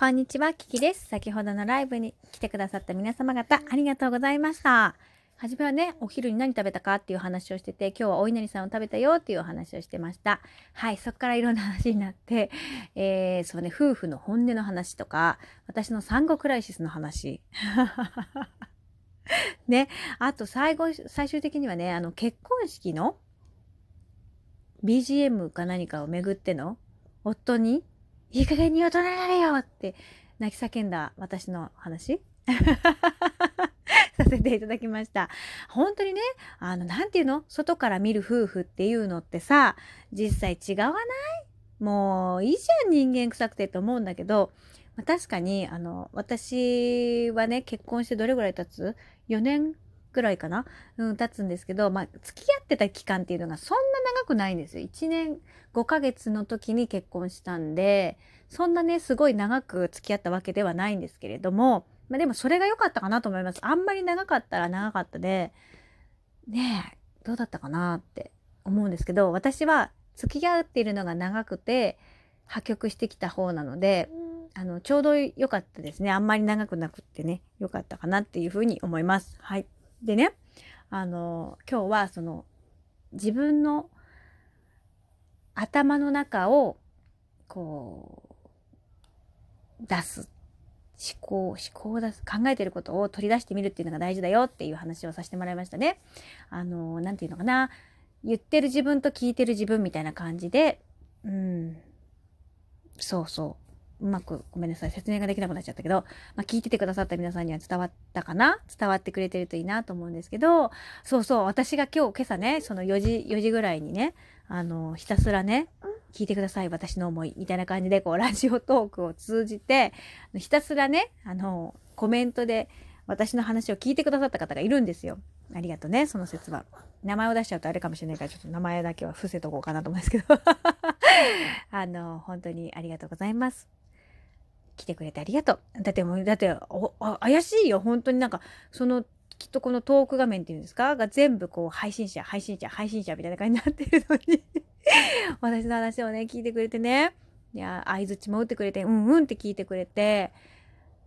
こんにちは、キキです。先ほどのライブに来てくださった皆様方、ありがとうございました。はじめはね、お昼に何食べたかっていう話をしてて、今日はお稲荷さんを食べたよっていうお話をしてました。はい、そこからいろんな話になって、えー、そうね、夫婦の本音の話とか、私の産後クライシスの話。ね、あと最後、最終的にはね、あの、結婚式の BGM か何かをめぐっての夫にいい加減に大人になれよって泣き叫んだ私の話 させていただきました。本当にね、あの、なんていうの？外から見る夫婦っていうのってさ、実際違わない？もういいじゃん人間臭くてと思うんだけど、ま確かに、あの、私はね、結婚してどれぐらい経つ ?4 年ぐらいかな？うん、経つんですけど、まあ、付き合ってた期間っていうのがそんな長くないんですよ。1年5ヶ月の時に結婚したんで、そんなね、すごい長く付き合ったわけではないんですけれども、まあでもそれが良かったかなと思います。あんまり長かったら長かったで、ねえ、どうだったかなって思うんですけど、私は付き合っているのが長くて、破局してきた方なので、あの、ちょうど良かったですね。あんまり長くなくってね、良かったかなっていうふうに思います。はい。でね、あの、今日はその、自分の頭の中を、こう、出す。思考、思考を出す。考えてることを取り出してみるっていうのが大事だよっていう話をさせてもらいましたね。あの、なんていうのかな。言ってる自分と聞いてる自分みたいな感じで、うん。そうそう。うまく、ごめんなさい。説明ができなくなっちゃったけど、まあ、聞いててくださった皆さんには伝わったかな？伝わってくれてるといいなと思うんですけど、そうそう。私が今日、今朝ね、その4時、4時ぐらいにね、あの、ひたすらね、聞いてください。私の思い。みたいな感じで、こう、ラジオトークを通じて、ひたすらね、あの、コメントで私の話を聞いてくださった方がいるんですよ。ありがとね、その説は。名前を出しちゃうとあれかもしれないから、ちょっと名前だけは伏せとこうかなと思うんですけど。あの、本当にありがとうございます。来てくれてありがとう。だってもう、だって、怪しいよ。本当になんか、その、きっとこのトーク画面っていうんですか？が全部こう、配信者、配信者、配信者みたいな感じになってるのに 私の話をね、聞いてくれてね。いや、相づちも打ってくれて、うんうんって聞いてくれて、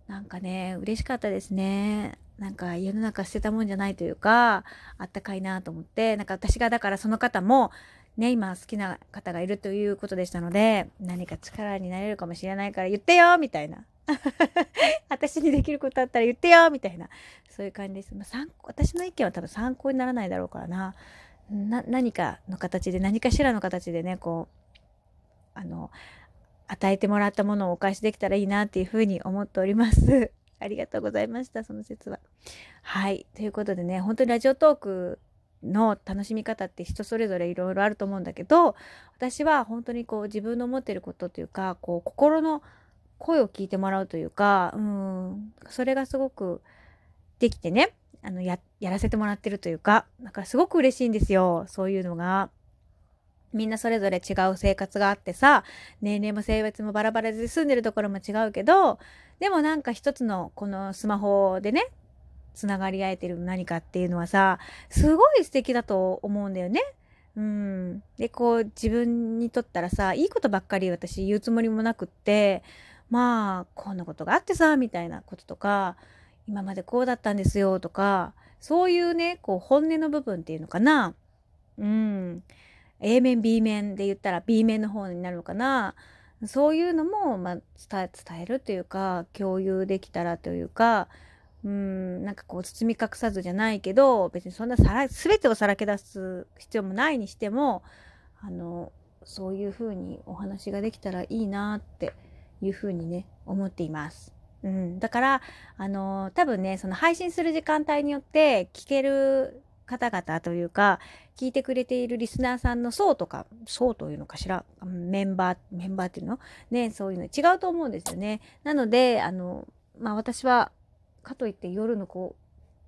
なんかね、嬉しかったですね。なんか世の中捨てたもんじゃないというか、あったかいなと思って、なんか私がだからその方も、ね、今好きな方がいるということでしたので、何か力になれるかもしれないから言ってよみたいな。私にできることあったら言ってよみたいな。そういう感じです。まあ、参考私の意見は多分参考にならないだろうからな。な、何かの形で、何かしらの形でね、こう、あの、与えてもらったものをお返しできたらいいなっていうふうに思っております。ありがとうございました、その説は。はい。ということでね、本当にラジオトークの楽しみ方って人それぞれいろいろあると思うんだけど、私は本当にこう自分の思ってることというか、こう心の声を聞いてもらうというか、うん、それがすごくできてね、あの、や、やらせてもらってるというか、なんかすごく嬉しいんですよ、そういうのが。みんなそれぞれ違う生活があってさ、年齢も性別もバラバラで住んでるところも違うけど、でもなんか一つのこのスマホでね、つながり合えてる何かっていうのはさ、すごい素敵だと思うんだよね。うん。で、こう自分にとったらさ、いいことばっかり私言うつもりもなくって、まあ、こんなことがあってさ、みたいなこととか、今までこうだったんですよとか、そういうね、こう本音の部分っていうのかな。うん。A 面 B 面で言ったら B 面の方になるのかなそういうのも、まあ、伝え伝えるというか共有できたらというかうんなんかこう包み隠さずじゃないけど別にそんなさら全てをさらけ出す必要もないにしてもあのそういうふうにお話ができたらいいなっていうふうにね思っています。うん、だからあの多分ねその配信する時間帯によって聞ける方々というか、聞いてくれているリスナーさんの層とか、層というのかしら、メンバー、メンバーっていうのね、そういうの違うと思うんですよね。なので、あの、まあ私は、かといって夜のこう、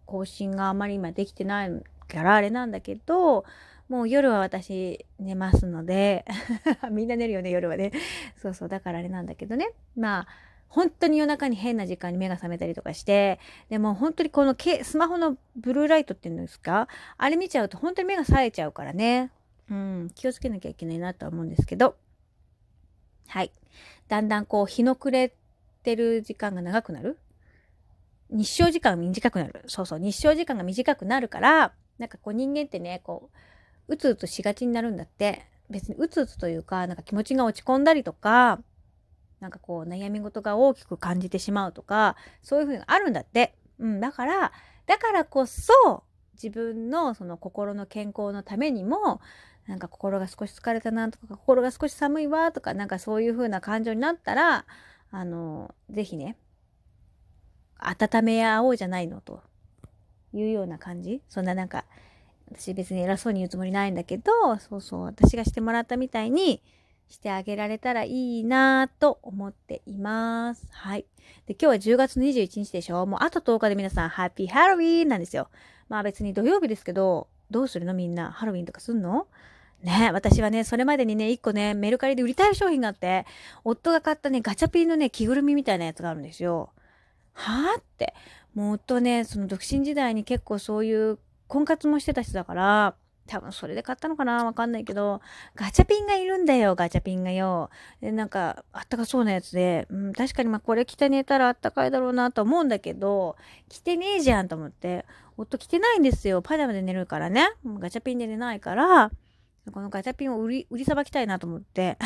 更新があまり今できてないからあれなんだけど、もう夜は私寝ますので、みんな寝るよね、夜はね。そうそう、だからあれなんだけどね。まあ、本当に夜中に変な時間に目が覚めたりとかして、でも本当にこのけスマホのブルーライトっていうんですか？あれ見ちゃうと本当に目が冴えちゃうからね。うん、気をつけなきゃいけないなとは思うんですけど。はい。だんだんこう日の暮れてる時間が長くなる日照時間が短くなる。そうそう、日照時間が短くなるから、なんかこう人間ってね、こう、うつうつしがちになるんだって。別にうつうつというか、なんか気持ちが落ち込んだりとか、なんかこう悩み事が大きく感じてしまうとか、そういうふうにあるんだって。うん、だから、だからこそ、自分のその心の健康のためにも、なんか心が少し疲れたなとか、心が少し寒いわとか、なんかそういう風な感情になったら、あの、ぜひね、温め合おうじゃないのというような感じそんななんか、私別に偉そうに言うつもりないんだけど、そうそう、私がしてもらったみたいにしてあげられたらいいなと思っています。はい。で、今日は10月21日でしょもうあと10日で皆さん、ハッピーハロウィーンなんですよ。まあ別に土曜日ですけど、どうするのみんな？ハロウィンとかすんの？ね私はね、それまでにね、一個ね、メルカリで売りたい商品があって、夫が買ったね、ガチャピンのね、着ぐるみみたいなやつがあるんですよ。はぁって。もう夫ね、その独身時代に結構そういう婚活もしてた人だから、多分それで買ったのかなわかんないけど、ガチャピンがいるんだよ、ガチャピンがよ。で、なんか、あったかそうなやつで、うん、確かにまあこれ着て寝たらあったかいだろうなと思うんだけど、着てねえじゃんと思って、夫着てないんですよ。パジャマで寝るからね。ガチャピンで寝ないから、このガチャピンを売り、売りさばきたいなと思って、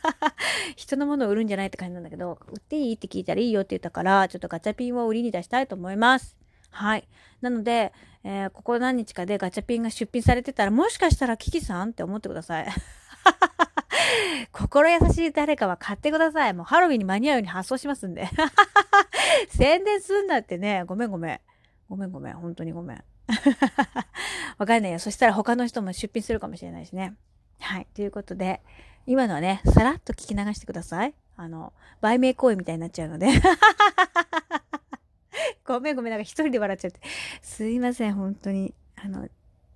人のものを売るんじゃないって感じなんだけど、売っていいって聞いたらいいよって言ったから、ちょっとガチャピンを売りに出したいと思います。はい。なので、えー、ここ何日かでガチャピンが出品されてたら、もしかしたらキキさんって思ってください。心優しい誰かは買ってください。もうハロウィンに間に合うように発送しますんで。宣伝すんなってね。ごめんごめん。ごめんごめん。本当にごめん。わかんないよ。そしたら他の人も出品するかもしれないしね。はい。ということで、今のはね、さらっと聞き流してください。あの、売名行為みたいになっちゃうので。ごめんごめん、なんか一人で笑っちゃって。すいません、本当に。あの、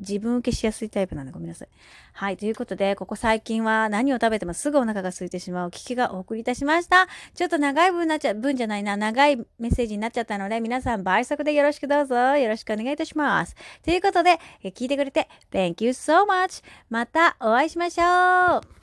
自分受けしやすいタイプなんでごめんなさい。はい。ということで、ここ最近は何を食べてもすぐお腹が空いてしまう危機がお送りいたしました。ちょっと長い分なっちゃ、分じゃないな、長いメッセージになっちゃったので、皆さん倍速でよろしくどうぞ。よろしくお願いいたします。ということで、聞いてくれて、Thank you so much! またお会いしましょう